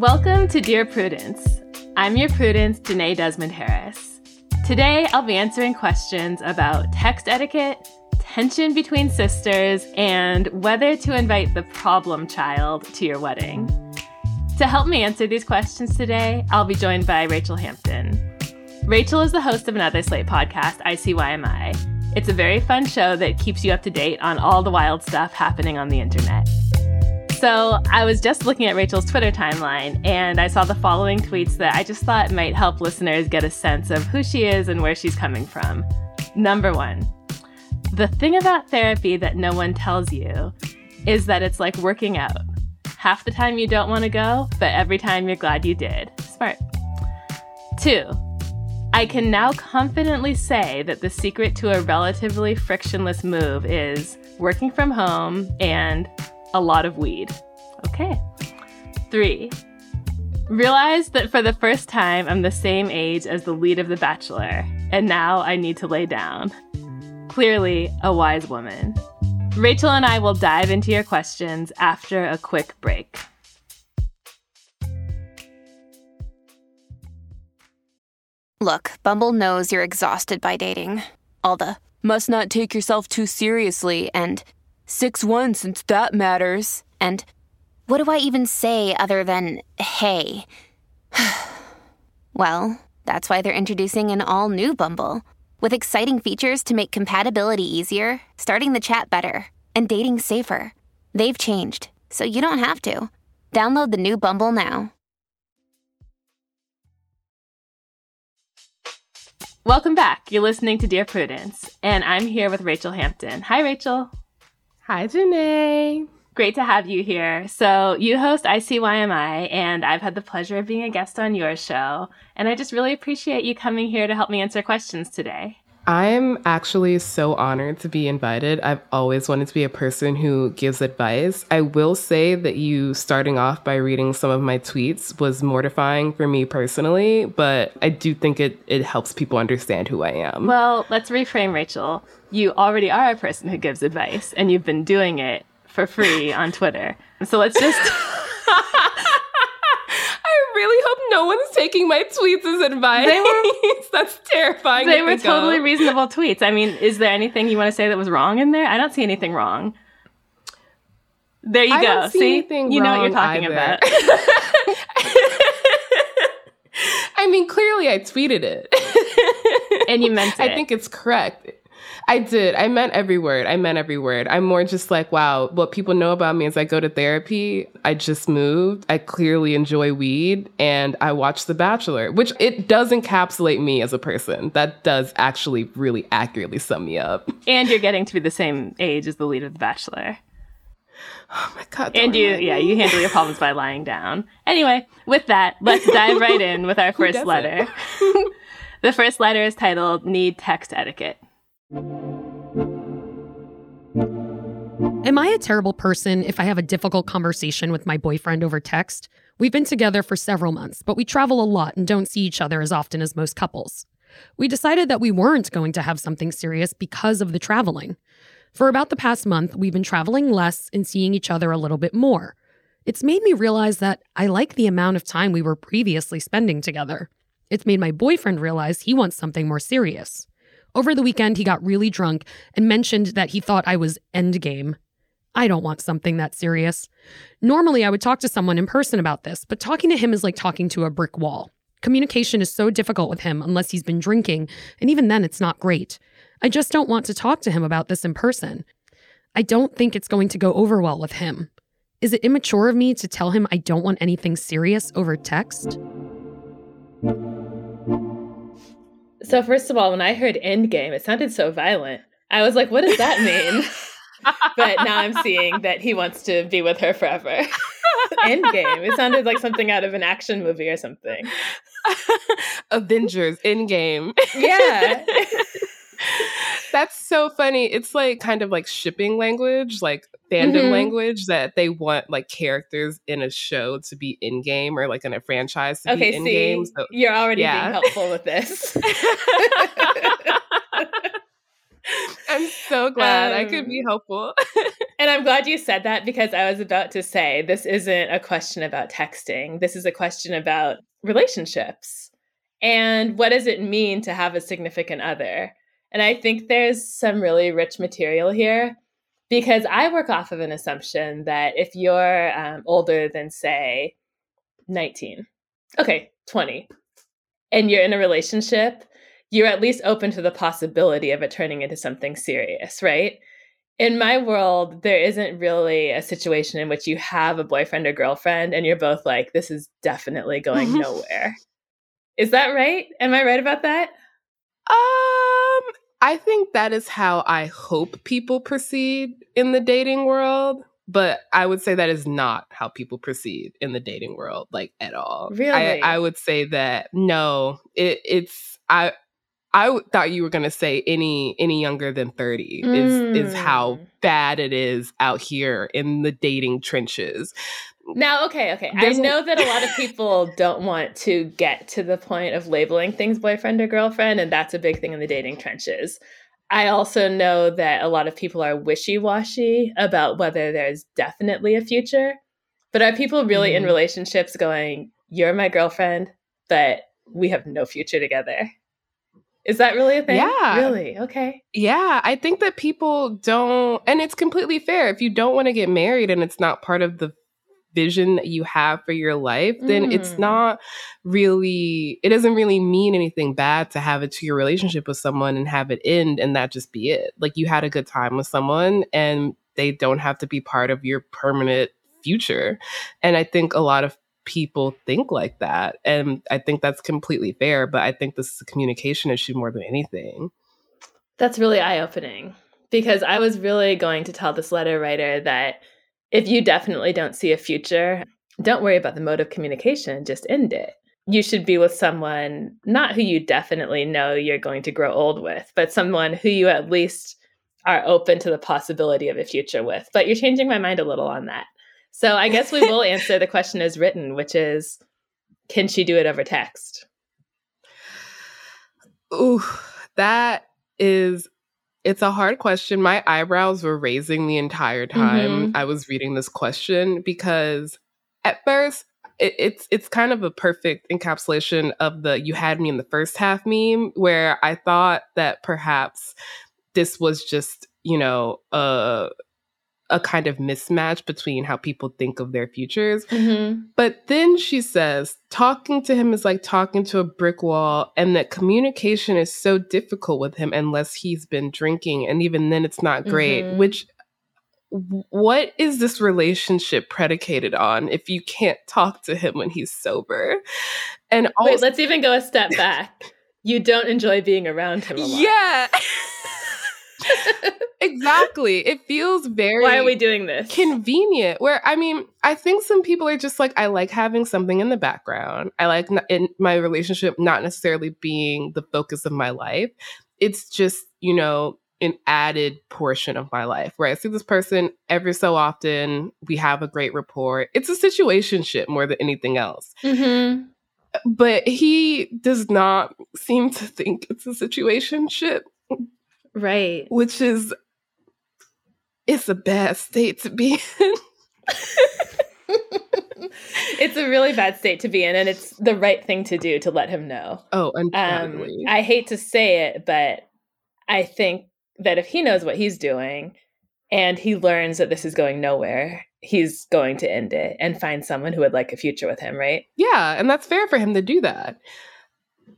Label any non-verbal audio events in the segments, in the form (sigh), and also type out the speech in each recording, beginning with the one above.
Welcome to Dear Prudence. I'm your Prudence, Jenée Desmond Harris. Today, I'll be answering questions about text etiquette, tension between sisters, and whether to invite the problem child to your wedding. To help me answer these questions today, I'll be joined by Rachelle Hampton. Rachelle is the host of another Slate podcast, ICYMI. It's a very fun show that keeps you up to date on all the wild stuff happening on the internet. So I was just looking at Rachelle's Twitter timeline and I saw the following tweets that I just thought might help listeners get a sense of who she is and where she's coming from. Number one, the thing about therapy that no one tells you is that it's like working out. Half the time you don't want to go, but every time you're glad you did. Smart. Two, I can now confidently say that the secret to a relatively frictionless move is working from home and a lot of weed. Okay. Three, realize that for the first time I'm the same age as the lead of The Bachelor, and now I need to lay down. Clearly, a wise woman. Rachelle and I will dive into your questions after a quick break. Look, Bumble knows you're exhausted by dating. All the must not take yourself too seriously and 6 1 since that matters. And what do I even say other than hey? (sighs) well, that's why they're introducing an all new Bumble with exciting features to make compatibility easier, starting the chat better, and dating safer. They've changed, so you don't have to. Download the new Bumble now. Welcome back. You're listening to Dear Prudence, and I'm here with Rachelle Hampton. Hi, Rachelle. Hi, Jenée. Great to have you here. So, you host ICYMI, and I've had the pleasure of being a guest on your show. And I just really appreciate you coming here to help me answer questions today. I'm actually so honored to be invited. I've always wanted to be a person who gives advice. I will say that you starting off by reading some of my tweets was mortifying for me personally, but I do think it, it helps people understand who I am. Well, let's reframe, Rachelle. You already are a person who gives advice, and you've been doing it for free on Twitter. So let's just. (laughs) I really hope no one's taking my tweets as advice. They were, (laughs) That's terrifying. They were totally of. reasonable tweets. I mean, is there anything you want to say that was wrong in there? I don't see anything wrong. There you I go. see, see? you know what you're talking either. about. (laughs) I mean, clearly I tweeted it. and you meant it. I think it's correct. I did. I meant every word. I meant every word. I'm more just like, wow, what people know about me is I go to therapy. I just moved. I clearly enjoy weed and I watch The Bachelor, which it does encapsulate me as a person. That does actually really accurately sum me up. And you're getting to be the same age as the lead of The Bachelor. Oh my god! And you, yeah, you handle your problems by lying down. Anyway, with that, let's dive right in with our (laughs) first letter. (laughs) the first letter is titled "Need Text Etiquette." Am I a terrible person if I have a difficult conversation with my boyfriend over text? We've been together for several months, but we travel a lot and don't see each other as often as most couples. We decided that we weren't going to have something serious because of the traveling. For about the past month, we've been traveling less and seeing each other a little bit more. It's made me realize that I like the amount of time we were previously spending together. It's made my boyfriend realize he wants something more serious. Over the weekend, he got really drunk and mentioned that he thought I was endgame. I don't want something that serious. Normally, I would talk to someone in person about this, but talking to him is like talking to a brick wall. Communication is so difficult with him unless he's been drinking, and even then, it's not great. I just don't want to talk to him about this in person. I don't think it's going to go over well with him. Is it immature of me to tell him I don't want anything serious over text? So first of all, when I heard Endgame, it sounded so violent. I was like, what does that mean? but now I'm seeing that he wants to be with her forever. Endgame. It sounded like something out of an action movie or something. (laughs) Avengers Endgame. Yeah. (laughs) (laughs) That's so funny. It's like kind of like shipping language, like fandom mm-hmm. language that they want like characters in a show to be endgame or like in a franchise to okay, be endgame. So you're already yeah. being helpful with this. (laughs) I'm so glad um, I could be um, helpful. (laughs) and I'm glad you said that because I was about to say this isn't a question about texting. This is a question about relationships. And what does it mean to have a significant other? And I think there's some really rich material here because I work off of an assumption that if you're um, older than, say, 19, okay, 20, and you're in a relationship, you're at least open to the possibility of it turning into something serious, right? In my world, there isn't really a situation in which you have a boyfriend or girlfriend and you're both like, this is definitely going nowhere. Is that right? Am I right about that? Um, I think that is how I hope people proceed in the dating world but I would say that is not how people proceed in the dating world, like at all. Really, I, I would say that no, it, it's I. I thought you were going to say any any younger than 30 mm. is is how mm. bad it is out here in the dating trenches. Now, okay, okay. There's I know that a lot of people don't want to get to the point of labeling things boyfriend or girlfriend, and that's a big thing in the dating trenches. I also know that a lot of people are wishy washy about whether there's definitely a future. But are people really mm. in mm-hmm. relationships going, You're my girlfriend, but we have no future together? Is that really a thing? Yeah. Really? Okay. Yeah. I think that people don't, and it's completely fair. If you don't want to get married and it's not part of the vision that you have for your life, then mm. it's not really, it doesn't really mean anything bad to have it to your relationship with someone and have it end and that just be it. Like you had a good time with someone and they don't have to be part of your permanent future. And I think a lot of people think like that. And I think that's completely fair. But I think this is a communication issue more than anything. That's really eye opening because I was really going to tell this letter writer that if you definitely don't see a future, don't worry about the mode of communication, just end it. You should be with someone, not who you definitely know you're going to grow old with, but someone who you at least are open to the possibility of a future with. But you're changing my mind a little on that. So I guess we will (laughs) answer the question as written, which is can she do it over text? Ooh, that is it's a hard question. My eyebrows were raising the entire time mm-hmm. I was reading this question because at first it, it's it's kind of a perfect encapsulation of the "you had me in the first half" meme, where I thought that perhaps this was just you know a a kind of mismatch between how people think of their futures. Mm-hmm. But then she says, talking to him is like talking to a brick wall, and that communication is so difficult with him unless he's been drinking. And even then, it's not great, mm-hmm. which what is this relationship predicated on if you can't talk to him when he's sober? And also- Wait, let's even go a step back. (laughs) you don't enjoy being around him. Yeah. (laughs) exactly. It feels very Why are we doing this? Convenient. Where I mean, I think some people are just like I like having something in the background. I like in my relationship not necessarily being the focus of my life. It's just, you know, an added portion of my life where I see this person every so often. We have a great rapport. It's a situation ship more than anything else. Mm-hmm. But he does not seem to think it's a situation ship. Right. Which is it's a bad state to be in. (laughs) it's a really bad state to be in, and it's the right thing to do to let him know. Oh, undoubtedly. Um, I hate to say it, but I think that if he knows what he's doing and he learns that this is going nowhere, he's going to end it and find someone who would like a future with him, right? Yeah, and that's fair for him to do that.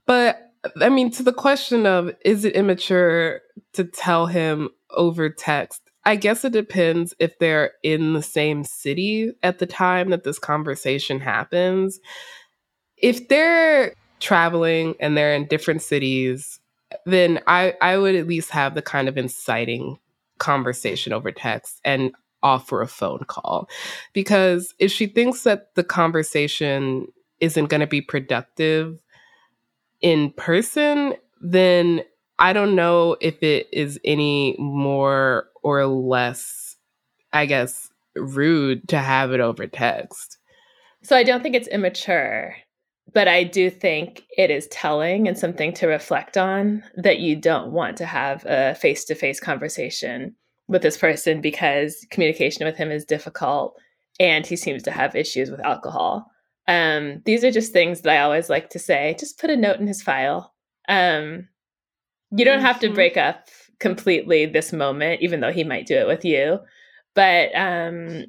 But I mean, to the question of is it immature to tell him over text? I guess it depends if they're in the same city at the time that this conversation happens. If they're traveling and they're in different cities, then I, I would at least have the kind of inciting conversation over text and offer a phone call. Because if she thinks that the conversation isn't going to be productive in person, then I don't know if it is any more or less, I guess, rude to have it over text. So I don't think it's immature. but I do think it is telling and something to reflect on that you don't want to have a face to face conversation with this person because communication with him is difficult and he seems to have issues with alcohol. Um, these are just things that I always like to say. Just put a note in his file. Um, you don't mm-hmm. have to mm-hmm. break up completely this moment, even though he might do it with you. But um,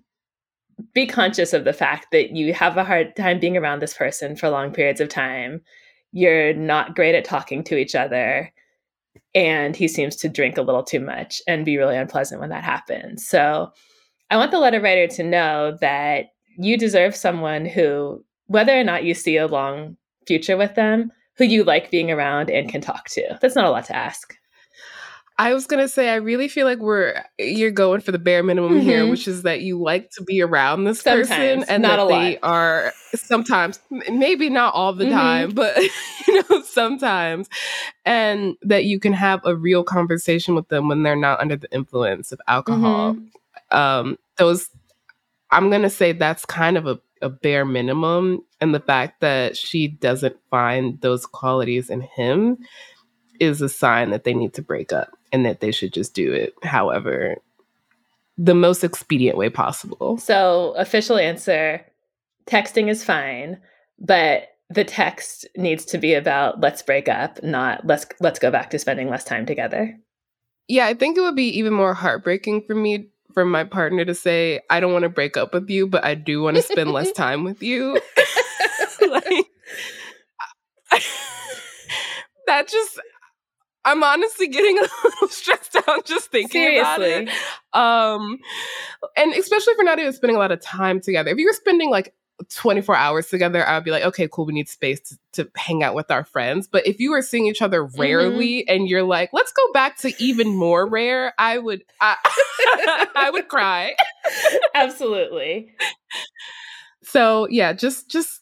be conscious of the fact that you have a hard time being around this person for long periods of time. You're not great at talking to each other. And he seems to drink a little too much and be really unpleasant when that happens. So I want the letter writer to know that you deserve someone who, whether or not you see a long future with them, who you like being around and can talk to. That's not a lot to ask. I was gonna say, I really feel like we're you're going for the bare minimum mm-hmm. here, which is that you like to be around this sometimes, person, and that they lot. are sometimes, maybe not all the mm-hmm. time, but (laughs) you know, sometimes, and that you can have a real conversation with them when they're not under the influence of alcohol. Mm-hmm. Um, those, I'm gonna say, that's kind of a a bare minimum, and the fact that she doesn't find those qualities in him is a sign that they need to break up and that they should just do it however the most expedient way possible. So, official answer texting is fine, but the text needs to be about let's break up, not let's let's go back to spending less time together. Yeah, I think it would be even more heartbreaking for me for my partner to say, I don't want to break up with you, but I do want to spend less (laughs) time with you. (laughs) like (laughs) that just I'm honestly getting a little stressed out just thinking Seriously. about it. Um, and especially for not even spending a lot of time together. If you were spending like 24 hours together, I would be like, okay, cool, we need space to, to hang out with our friends. But if you were seeing each other rarely mm-hmm. and you're like, let's go back to even more rare, I would, I, (laughs) I would cry. (laughs) Absolutely. So yeah, just just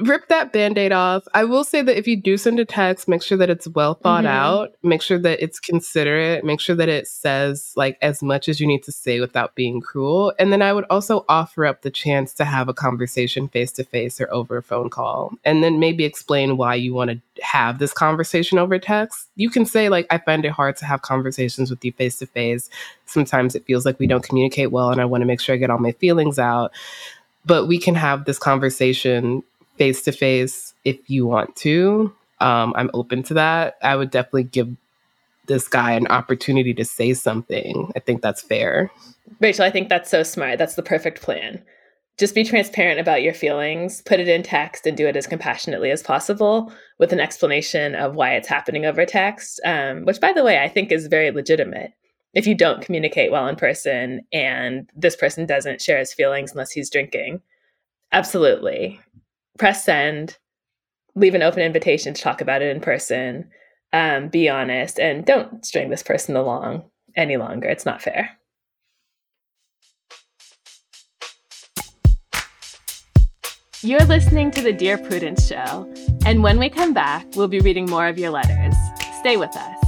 rip that band-aid off. I will say that if you do send a text make sure that it's well thought mm-hmm. out. Make sure that it's considerate. Make sure that it says like as much as you need to say without being cruel. And then i would also offer up the chance to have a conversation face to face or over a phone call. And then maybe explain why you want to have this conversation over text. You can say like i find it hard to have conversations with you face to face sometimes it feels like we don't communicate well and i want to make sure i get all my feelings out. But we can have this conversation face to face if you want to. Um, I'm open to that. I would definitely give this guy an opportunity to say something. I think that's fair. Rachelle, I think that's so smart. That's the perfect plan. Just be transparent about your feelings, put it in text, and do it as compassionately as possible with an explanation of why it's happening over text, um, which, by the way, I think is very legitimate. If you don't communicate well in person and this person doesn't share his feelings unless he's drinking, absolutely press send, leave an open invitation to talk about it in person, um, be honest, and don't string this person along any longer. It's not fair. You're listening to the Dear Prudence Show, and when we come back, we'll be reading more of your letters. Stay with us.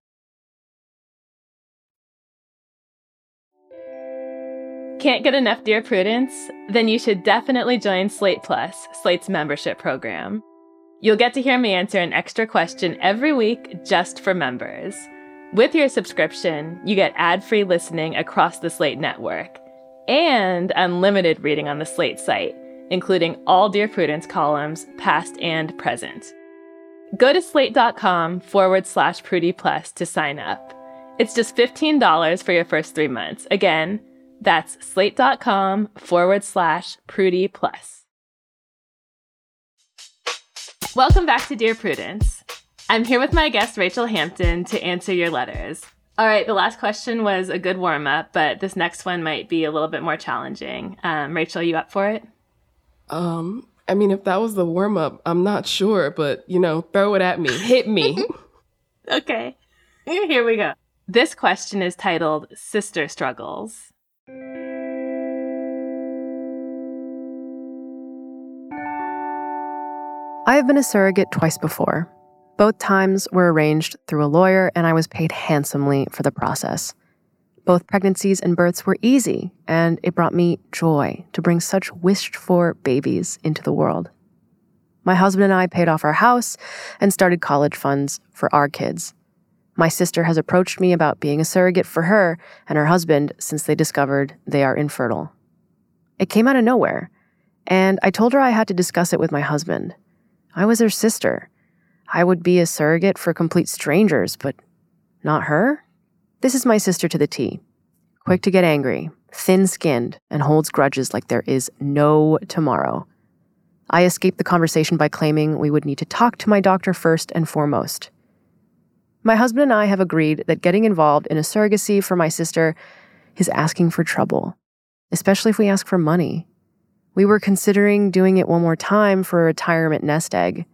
Can't get enough Dear Prudence? Then you should definitely join Slate Plus, Slate's membership program. You'll get to hear me answer an extra question every week just for members. With your subscription, you get ad free listening across the Slate network and unlimited reading on the Slate site, including all Dear Prudence columns, past and present. Go to slate.com forward slash Prudie Plus to sign up. It's just $15 for your first three months. Again, that's slate.com forward slash Prudie Plus. Welcome back to Dear Prudence. I'm here with my guest, Rachelle Hampton, to answer your letters. All right, the last question was a good warm up, but this next one might be a little bit more challenging. Um, Rachelle, you up for it? Um, I mean, if that was the warm up, I'm not sure, but you know, throw it at me, hit me. (laughs) (laughs) okay, here we go. This question is titled Sister Struggles. I have been a surrogate twice before. Both times were arranged through a lawyer, and I was paid handsomely for the process. Both pregnancies and births were easy, and it brought me joy to bring such wished for babies into the world. My husband and I paid off our house and started college funds for our kids. My sister has approached me about being a surrogate for her and her husband since they discovered they are infertile. It came out of nowhere, and I told her I had to discuss it with my husband. I was her sister. I would be a surrogate for complete strangers, but not her? This is my sister to the T. Quick to get angry, thin skinned, and holds grudges like there is no tomorrow. I escaped the conversation by claiming we would need to talk to my doctor first and foremost. My husband and I have agreed that getting involved in a surrogacy for my sister is asking for trouble, especially if we ask for money. We were considering doing it one more time for a retirement nest egg.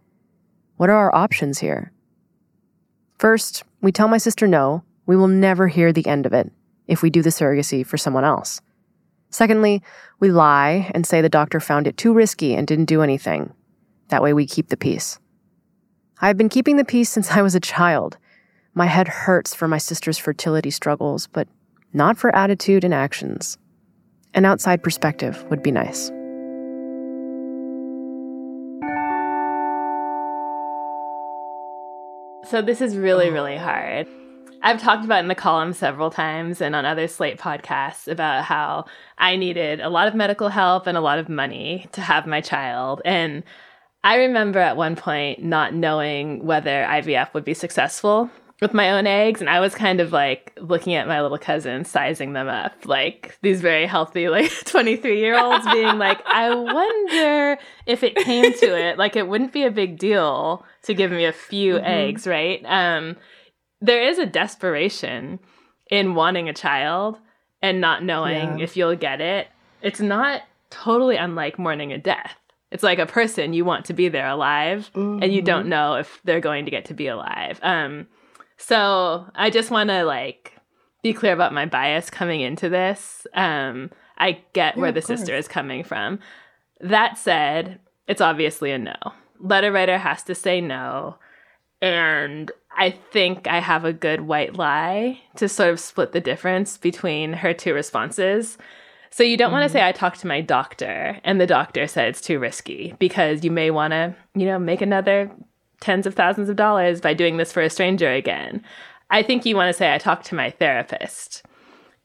What are our options here? First, we tell my sister no, we will never hear the end of it if we do the surrogacy for someone else. Secondly, we lie and say the doctor found it too risky and didn't do anything. That way we keep the peace. I've been keeping the peace since (laughs) I was a child. My head hurts for my sister's fertility struggles, but not for attitude and actions. An outside perspective would be nice. So this is really, mm. really hard. I've talked about in the column several times and on other Slate podcasts about how I needed a lot of medical help and a lot of money to have my child. And I remember at one point not knowing whether IVF would be successful with my own eggs and i was kind of like looking at my little cousins sizing them up like these very healthy like (laughs) 23 year olds being like i wonder if it came to it like it wouldn't be a big deal to give me a few mm-hmm. eggs right um there is a desperation in wanting a child and not knowing yeah. if you'll get it it's not totally unlike mourning a death it's like a person you want to be there alive mm-hmm. and you don't mm-hmm. know if they're going to get to be alive um so I just want to like be clear about my bias coming into this. Um, I get yeah, where the sister is coming from. That said, it's obviously a no. Letter writer has to say no. And I think I have a good white lie to sort of split the difference between her two responses. So you don't mm-hmm. want to say I talked to my doctor and the doctor said it's too risky because you may want to, you know, make another tens of thousands of dollars by doing this for a stranger again. I think you want to say, I talked to my therapist.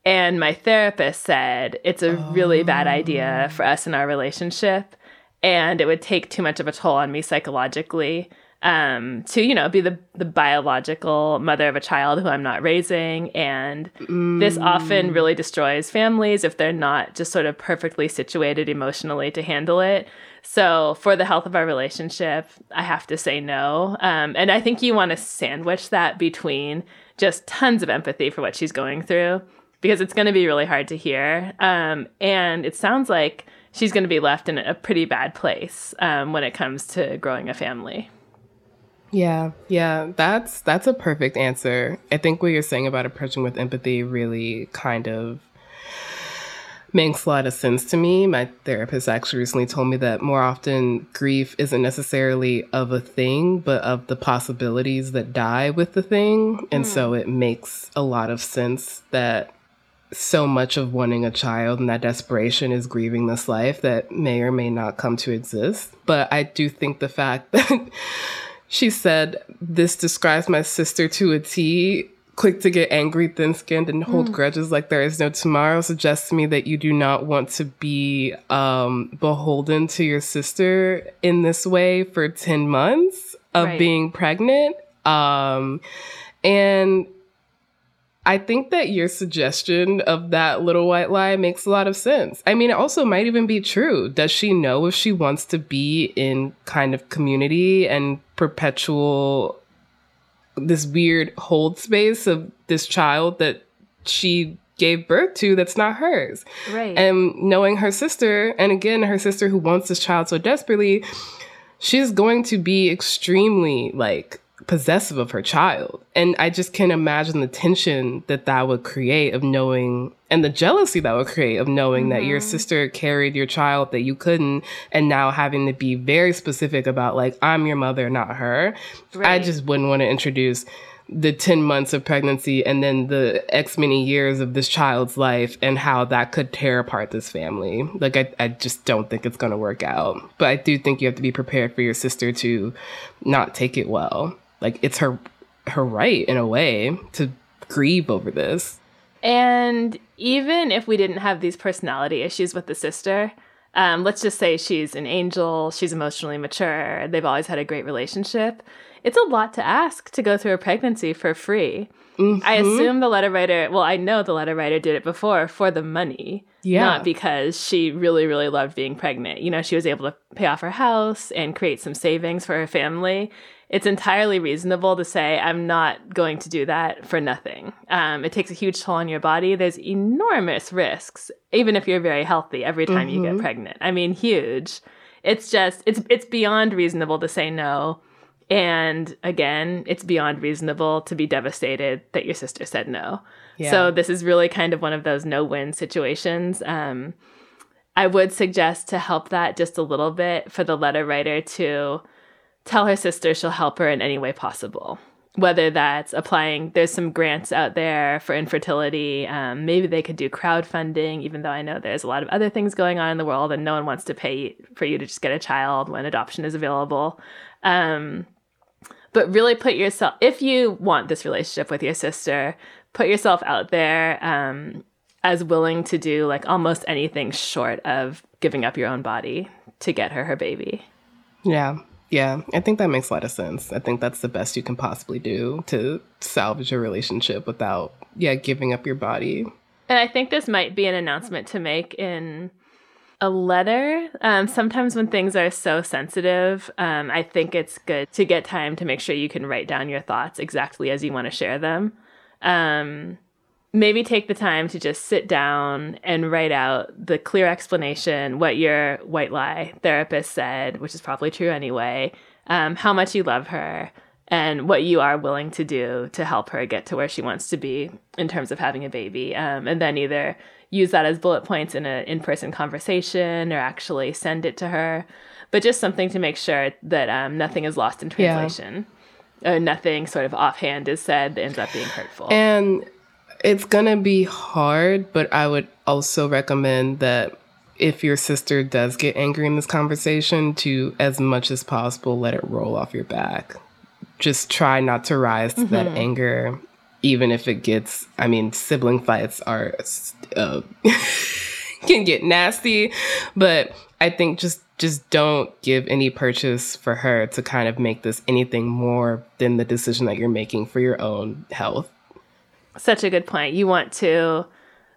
And my therapist said it's a really bad idea for us in our relationship. And it would take too much of a toll on me psychologically um, to, you know, be the, the biological mother of a child who I'm not raising. And mm. this often mm. really destroys families if they're not just sort of perfectly situated emotionally to handle it. So, for the health of our relationship, I have to say no. Um, and I think you want to sandwich that between just tons of empathy for what she's going through because it's going to be really hard to hear. Um, and it sounds like she's going to be left in a pretty bad place um, when it comes to growing a family. Yeah, yeah, that's that's a perfect answer. I think what you're saying about approaching with empathy really kind of makes a lot of sense to me. My therapist actually recently told me that more often grief isn't necessarily of a thing, but of the possibilities that die with the thing. Mm. And so hmm. it makes a lot of sense that so much of wanting a child and that desperation is grieving this life that may or may not come to exist. But I do think the fact (laughs) that she said, This describes my sister to a T quick to get angry, thin skinned, and hold mm. grudges like there is no tomorrow suggests to me that you do not want to be um, beholden to your sister in this way for 10 months of right. being pregnant. Um, and I think that your suggestion of that little white lie makes a lot of sense. I mean, it also might even be true. Does she know if she wants to be in kind of community and perpetual this weird hold space of this child that she gave birth to that's not hers. Right. And knowing her sister, and again, her sister who wants this child so desperately, she's going to be extremely like possessive of her child. And I just can't imagine the tension that that would create of knowing and the jealousy that would create of knowing mm-hmm. that your mm-hmm. sister carried your child that you couldn't and now having to be very specific about like I'm your mother not her. Right. I just wouldn't want to introduce the 10 months of pregnancy and then the X many years of this child's life and how that could tear apart this family. Like, I, I just don't think it's going to work out. But I do think you have to be prepared for your sister to not take it well like it's her her right in a way to grieve over this. And even if we didn't have these personality issues with the sister, um, let's just say she's an angel, she's emotionally mature, they've always had a great relationship. It's a lot to ask to go through a pregnancy for free. Mm-hmm. I assume the letter writer, well, I know the letter writer did it before for the money, yeah. not because she really, really loved being pregnant. You know, she was able to pay off her house and create some savings for her family it's entirely reasonable to say, I'm not going to do that for nothing. Um, it takes a huge toll on your body. There's enormous risks, even if you're very healthy, every time mm-hmm. you get mm-hmm. pregnant. I mean, huge. It's just, it's, it's beyond reasonable to say no. And again, it's beyond reasonable to be devastated that your sister said no. Yeah. So this is really kind of one of those no win situations. Um, I would suggest to help that just a little bit for the letter writer to tell her sister she'll help her in any way possible. Whether that's applying, there's some grants out there for infertility. Um, maybe they could do crowdfunding, even though I know there's a lot of other things going on in the world and no one wants to pay for you to just get a child when adoption is available. Um, but really put yourself, if you want this relationship with your sister, put yourself out there um, as willing to do like almost anything short of giving up your own body to get her her baby. Yeah. Yeah, I think that makes a lot of sense. I think that's the best you can possibly do to salvage a relationship without, yeah, giving up your body. And I think this might be an announcement to make in a letter. Um, sometimes when things are so sensitive, um, I think it's good to get time to make sure you can write down your thoughts exactly as you want to share them. Um, maybe take the time to just sit down and write out the clear explanation what your white lie therapist said, which is probably true anyway, um, how much you love her, and what you are willing to do to help her get to where she wants to be in terms of having a baby. Um, and then either use that as bullet points in an in person conversation or actually send it to her. But just something to make sure that um, nothing is lost in translation. Yeah. nothing sort of offhand is said that ends up being hurtful. And it's gonna be hard, but I would also recommend that if your sister does get angry in this conversation, to as much as possible let it roll off your back. Just try not to rise to mm-hmm. that anger, even if it gets. I mean, sibling fights are uh, (laughs) can get nasty, but I think just just don't give any purchase for her to kind of make this anything more than the decision that you're making for your own health such a good point. You want to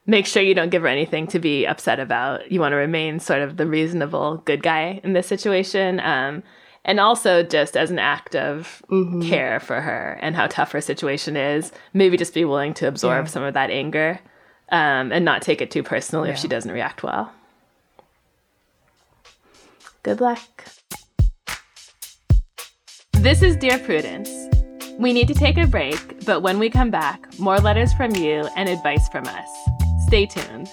make sure you don't give her anything to be upset about. You want to remain sort of the reasonable good guy in this situation. Um, and also just as an act of mm-hmm. care for her and how tough her situation is, maybe just be willing to absorb yeah. some of that anger um, and not take it too personally yeah. if she doesn't react well. Good luck. This is Dear Prudence. We need to take a break, but when we come back, more letters from you and advice from us. Stay tuned.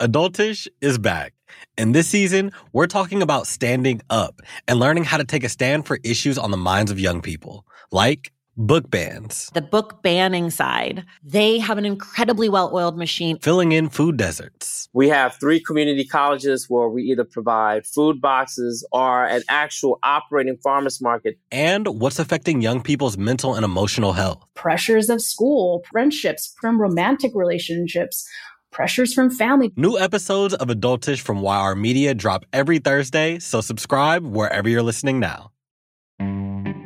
Adultish is back. And this season, we're talking about standing up and learning how to take a stand for issues on the minds of young people, like book bans, the book banning side. They have an incredibly well oiled machine, filling in food deserts. We have three community colleges where we either provide food boxes or an actual operating farmers market. And what's affecting young people's mental and emotional health? Pressures of school, friendships, from romantic relationships pressures from family. New episodes of Adultish from YR Media drop every Thursday, so subscribe wherever you're listening now.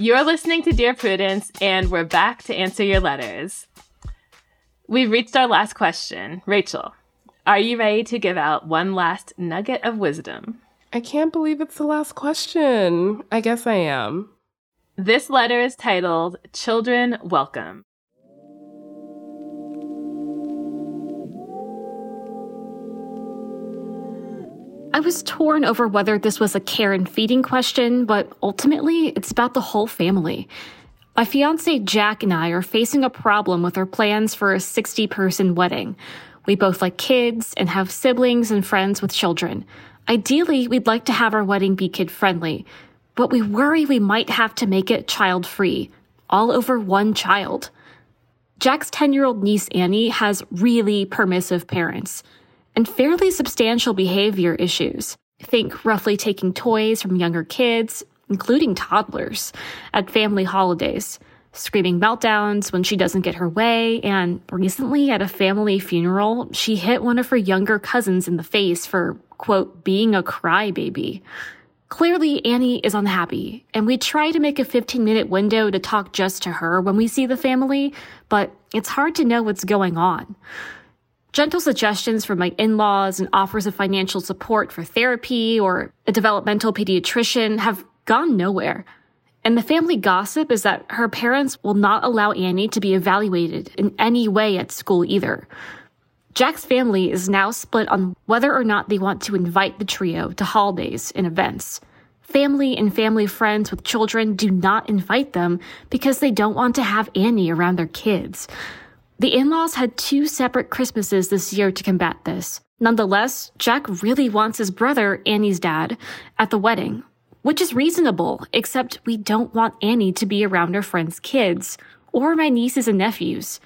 You're listening to Dear Prudence, and we're back to answer your letters. We've reached our last question. Rachelle, are you ready to give out one last nugget of wisdom? I can't believe it's the last question. I guess I am. This letter is titled Children Welcome. I was torn over whether this was a care and feeding question, but ultimately, it's about the whole family. My fiance Jack and I are facing a problem with our plans for a 60 person wedding. We both like kids and have siblings and friends with children. Ideally, we'd like to have our wedding be kid friendly, but we worry we might have to make it child free, all over one child. Jack's 10 year old niece Annie has really permissive parents and fairly substantial behavior issues. Think roughly taking toys from younger kids, including toddlers, at family holidays, screaming meltdowns when she doesn't get her way, and recently at a family funeral, she hit one of her younger cousins in the face for, quote, being a crybaby. Clearly, Annie is unhappy, and we try to make a 15 minute window to talk just to her when we see the family, but it's hard to know what's going on. Gentle suggestions from my in laws and offers of financial support for therapy or a developmental pediatrician have gone nowhere. And the family gossip is that her parents will not allow Annie to be evaluated in any way at school either. Jack's family is now split on whether or not they want to invite the trio to holidays and events. Family and family friends with children do not invite them because they don't want to have Annie around their kids. The in laws had two separate Christmases this year to combat this. Nonetheless, Jack really wants his brother, Annie's dad, at the wedding, which is reasonable, except we don't want Annie to be around her friends' kids or my nieces and nephews.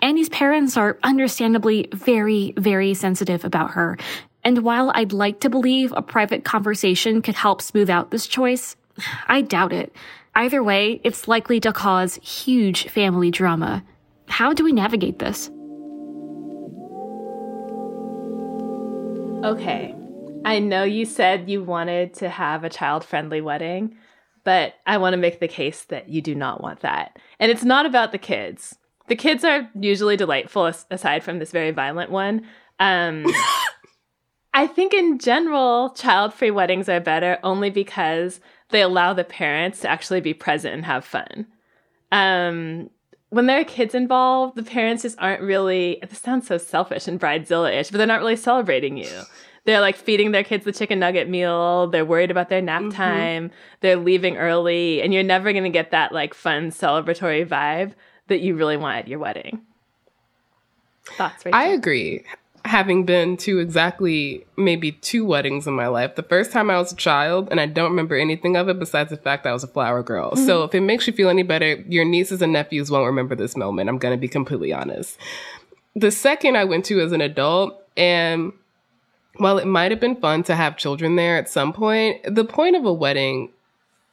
Annie's parents are understandably very, very sensitive about her, and while I'd like to believe a private conversation could help smooth out this choice, I doubt it. Either way, it's likely to cause huge family drama. How do we navigate this? Okay. I know you said you wanted to have a child friendly wedding, but I want to make the case that you do not want that. And it's not about the kids. The kids are usually delightful, aside from this very violent one. Um, (laughs) I think in general, child free weddings are better only because they allow the parents to actually be present and have fun. Um, when there are kids involved, the parents just aren't really, this sounds so selfish and bridezilla ish, but they're not really celebrating you. They're like feeding their kids the chicken nugget meal. They're worried about their nap mm-hmm. time. They're leaving early. And you're never going to get that like fun celebratory vibe that you really want at your wedding. Thoughts, Rachelle? I agree having been to exactly maybe two weddings in my life. The first time I was a child, and I don't remember anything of it besides the fact that I was a flower girl. Mm-hmm. So if it makes you feel any better, your nieces and nephews won't remember this moment. I'm going to be completely honest. The second I went to as an adult, and while it might have been fun to have children there at some point, the point of a wedding,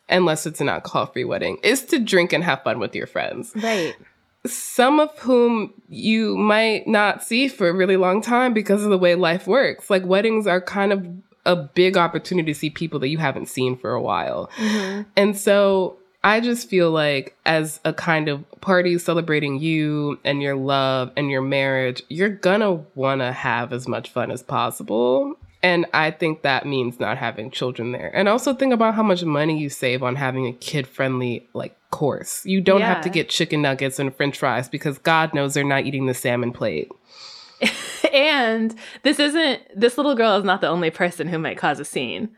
unless it's an alcohol free wedding, is to drink and have fun with your friends. Right some of whom you might not see for a really long time because of the way life works. Like weddings are kind of a big opportunity to see people that you haven't seen for a while. Mm-hmm. And so I just feel like as a kind of party celebrating you and your love and your marriage, you're gonna wanna have as much fun as possible. And I think that means not having children there. And also think about how much money you save on having a kid friendly like course. You don't have to get chicken nuggets and french fries because God knows they're not eating the salmon plate. (laughs) and this isn't this little girl is not the only person who might cause a scene.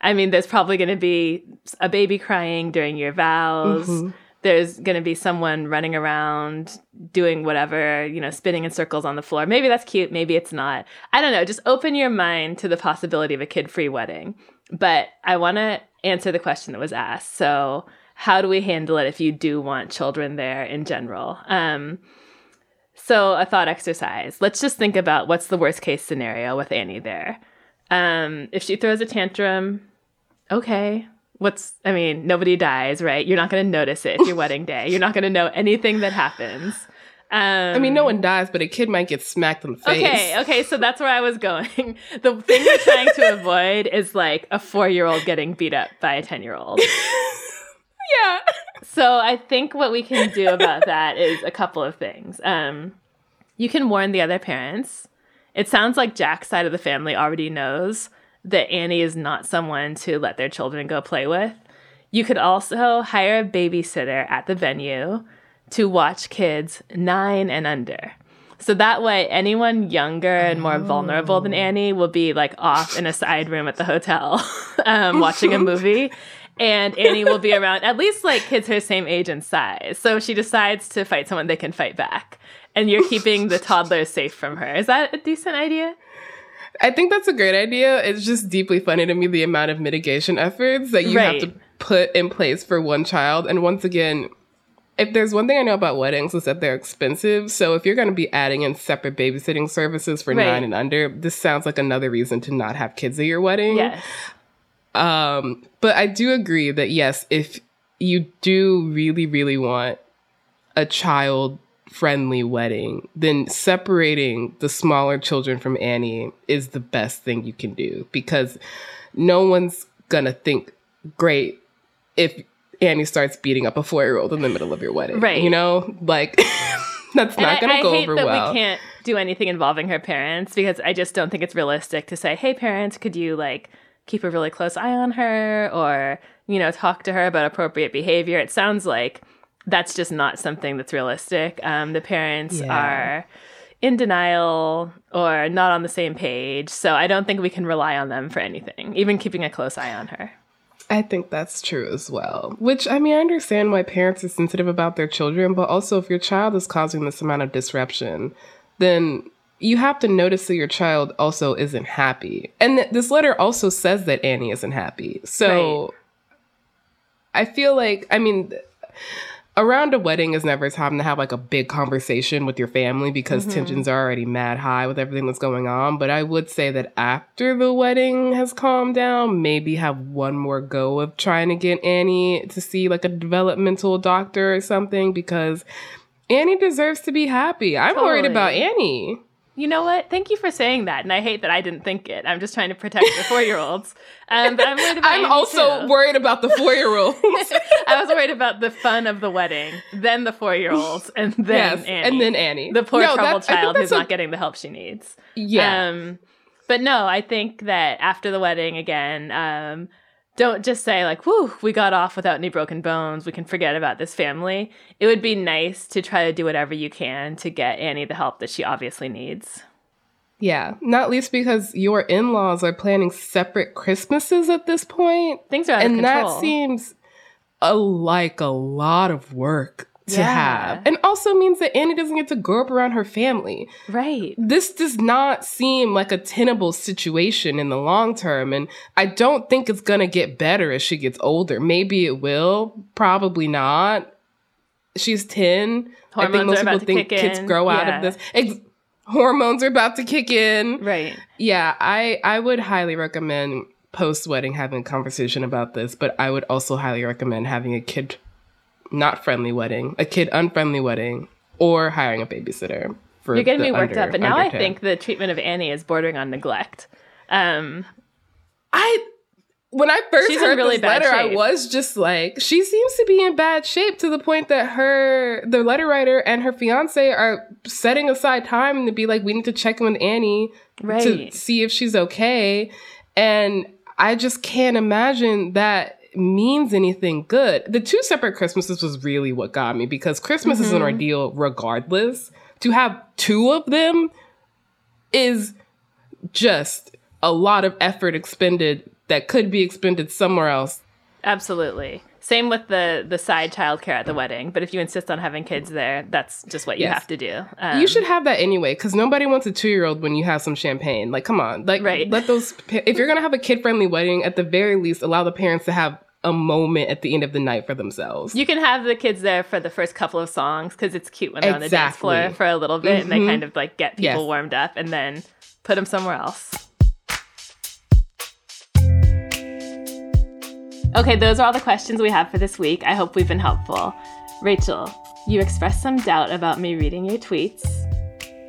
I mean, there's probably going to be a baby crying during your vows. Mhm. There's going to be someone running around doing whatever, you know, spinning in circles on the floor. Maybe that's cute, maybe it's not. I don't know. Just open your mind to the possibility of a kid-free wedding. But I want to answer the question that was asked. So, how do we handle it if you do want children there in general? Um, so, a thought exercise. Let's just think about what's the worst case scenario with Annie there. Um, if she throws a tantrum, okay. What's, I mean, nobody dies, right? You're not going to notice it. It's your (laughs) wedding day. You're not going to know anything that happens. Um, I mean, no one dies, but a kid might get smacked in the face. Okay, okay, so that's where I was going. (laughs) The thing you're trying to (laughs) avoid is like a four year old getting beat up by a 10 year old. Yeah. (laughs) So I think what we can do about that is a couple of things. Um, you can warn the other parents. It sounds like Jack's side of the family already knows that Annie is not someone to let their children go play with. You could also hire a babysitter at the venue to watch kids nine and under. So that way, anyone younger and more vulnerable than Annie will be like off in a side room at the hotel (laughs) um, watching a movie. (laughs) And Annie will be around at least like kids her same age and size. So if she decides to fight someone, they can fight back. And you're keeping the toddlers safe from her. Is that a decent idea? I think that's a great idea. It's just deeply funny to me the amount of mitigation efforts that you Right. have to put in place for one child. And once again, if there's one thing I know about weddings is that they're expensive. So if you're going to be adding in separate babysitting services for Right. nine and under, this sounds like another reason to not have kids at your wedding. Yes. Um, but I do agree that yes, if you do really, really want a child friendly wedding, then separating the smaller children from Annie is the best thing you can do because no one's gonna think great if Annie starts beating up a four year old in the middle of your wedding. Right. You know, like (laughs) that's not I- gonna I, go hate over that well. we can't do anything involving her parents because I just don't think it's realistic to say, "Hey, parents, could you like keep a really close eye on her or you know talk to her about appropriate behavior?" It sounds like that's just not something that's realistic. Um, the parents Yeah. are in denial or not on the same page, so I don't think we can rely on them for anything, even keeping a close eye on her. I think that's true as well. Which, I mean, I understand why parents are sensitive about their children, but also if your child is causing this amount of disruption, then you have to notice that your child also isn't happy. And th- this letter also says that Annie isn't happy. So I feel like, I mean, around a wedding is never a time to have like a big conversation with your family because Mhm. tensions are already mad high with everything that's going on. But I would say that after the wedding has calmed down, maybe have one more go of trying to get Annie to see like a developmental doctor or something because Annie deserves to be happy. I'm worried about Annie. You know what? Thank you for saying that. And I hate that I didn't think it. I'm just trying to protect the four year olds. Um, but I'm worried about I'm also too. worried about the four year olds. (laughs) I was worried about the fun of the wedding, then the four year olds, and (laughs) then Yes, Annie. and then Annie. The poor No, troubled that's- I think child who's a- not getting the help she needs. Yeah. Um, but no, I think that after the wedding, again, um, don't just say, like, whew, we got off without any broken bones. We can forget about this family. It would be nice to try to do whatever you can to get Annie the help that she obviously needs. Yeah, not least because your in laws are planning separate Christmases at this point. Things are out of and that seems a, like a lot of work to Yeah. have. And also means that Annie doesn't get to grow up around her family. Right. This does not seem like a tenable situation in the long term. And I don't think it's going to get better as she gets older. Maybe it will, probably not. She's 10. I Hormones think are most people think kids in. grow out Yeah. of this. Ex- hormones are about to kick in. Right. Yeah, I I would highly recommend post wedding having a conversation about this, but I would also highly recommend having a kid not friendly wedding, a kid unfriendly wedding, or hiring a babysitter. For You're getting me worked under- up, but now I 10. think the treatment of Annie is bordering on neglect. Um, I when I first She's heard really this letter, I was just like, she seems to be in bad shape to the point that her, the letter writer and her fiance are setting aside time to be like, we need to check in with Annie to see if she's okay. And I just can't imagine that means anything good. The two separate Christmases was really what got me because Christmas is an Mhm. ordeal regardless. To have two of them is just a lot of effort expended that could be expended somewhere else. Absolutely. Same with the the side childcare at the wedding. But if you insist on having kids there, that's just what you Yes. have to do. Um, you should have that anyway, because nobody wants a two-year-old when you have some champagne. Like, come on, like, let those. (laughs) If you're gonna have a kid-friendly wedding, at the very least, allow the parents to have a moment at the end of the night for themselves. You can have the kids there for the first couple of songs because it's cute when they're on the dance floor for a little bit and they Mhm. kind of like get people Yes. warmed up and then put them somewhere else. Okay, those are all the questions we have for this week. I hope we've been helpful. Rachelle, you expressed some doubt about me reading your tweets.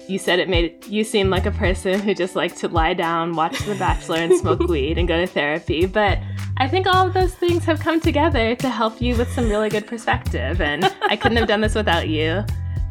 You said it made you seem like a person who just liked to lie down, watch The Bachelor, and smoke (laughs) weed and go to therapy. But I think all of those things have come together to help you with some really good perspective. And I couldn't have done this without you.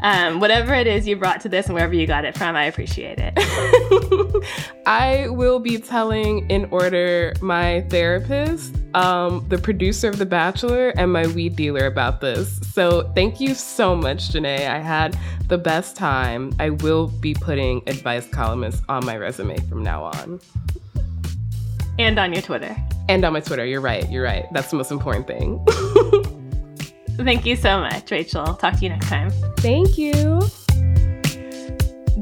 Um, whatever it is you brought to this and wherever you got it from, I appreciate it. (laughs) I will be telling in order my therapist, um, the producer of The Bachelor, and my weed dealer about this. So thank you so much, Jenée. I had the best time. I will be putting advice columnists on my resume from now on. And on your Twitter. And on my Twitter. You're right. You're right. That's the most important thing. (laughs) Thank you so much, Rachelle. Talk to you next time. Thank you.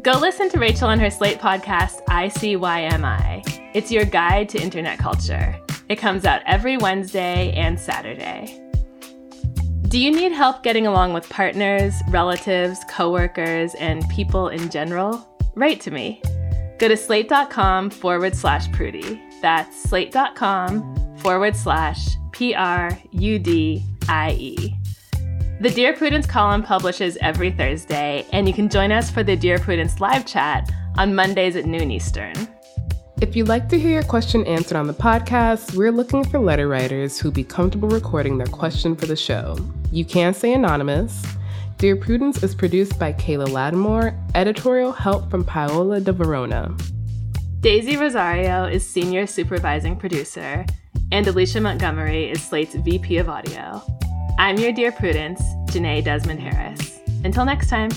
Go listen to Rachelle and her Slate podcast, ICYMI. It's your guide to internet culture. It comes out every Wednesday and Saturday. Do you need help getting along with partners, relatives, coworkers, and people in general? Write to me. Go to slate.com forward slash prudie. That's slate.com forward slash P R U D I E. The Dear Prudence column publishes every Thursday, and you can join us for the Dear Prudence live chat on Mondays at noon Eastern. If you'd like to hear your question answered on the podcast, we're looking for letter writers who'd be comfortable recording their question for the show. You can stay anonymous. Dear Prudence is produced by Kayla Lattimore, editorial help from Paola de Verona. Daisy Rosario is senior supervising producer, and Alicia Montgomery is Slate's VP of audio. I'm your Dear Prudence, Jenée Desmond Harris. Until next time.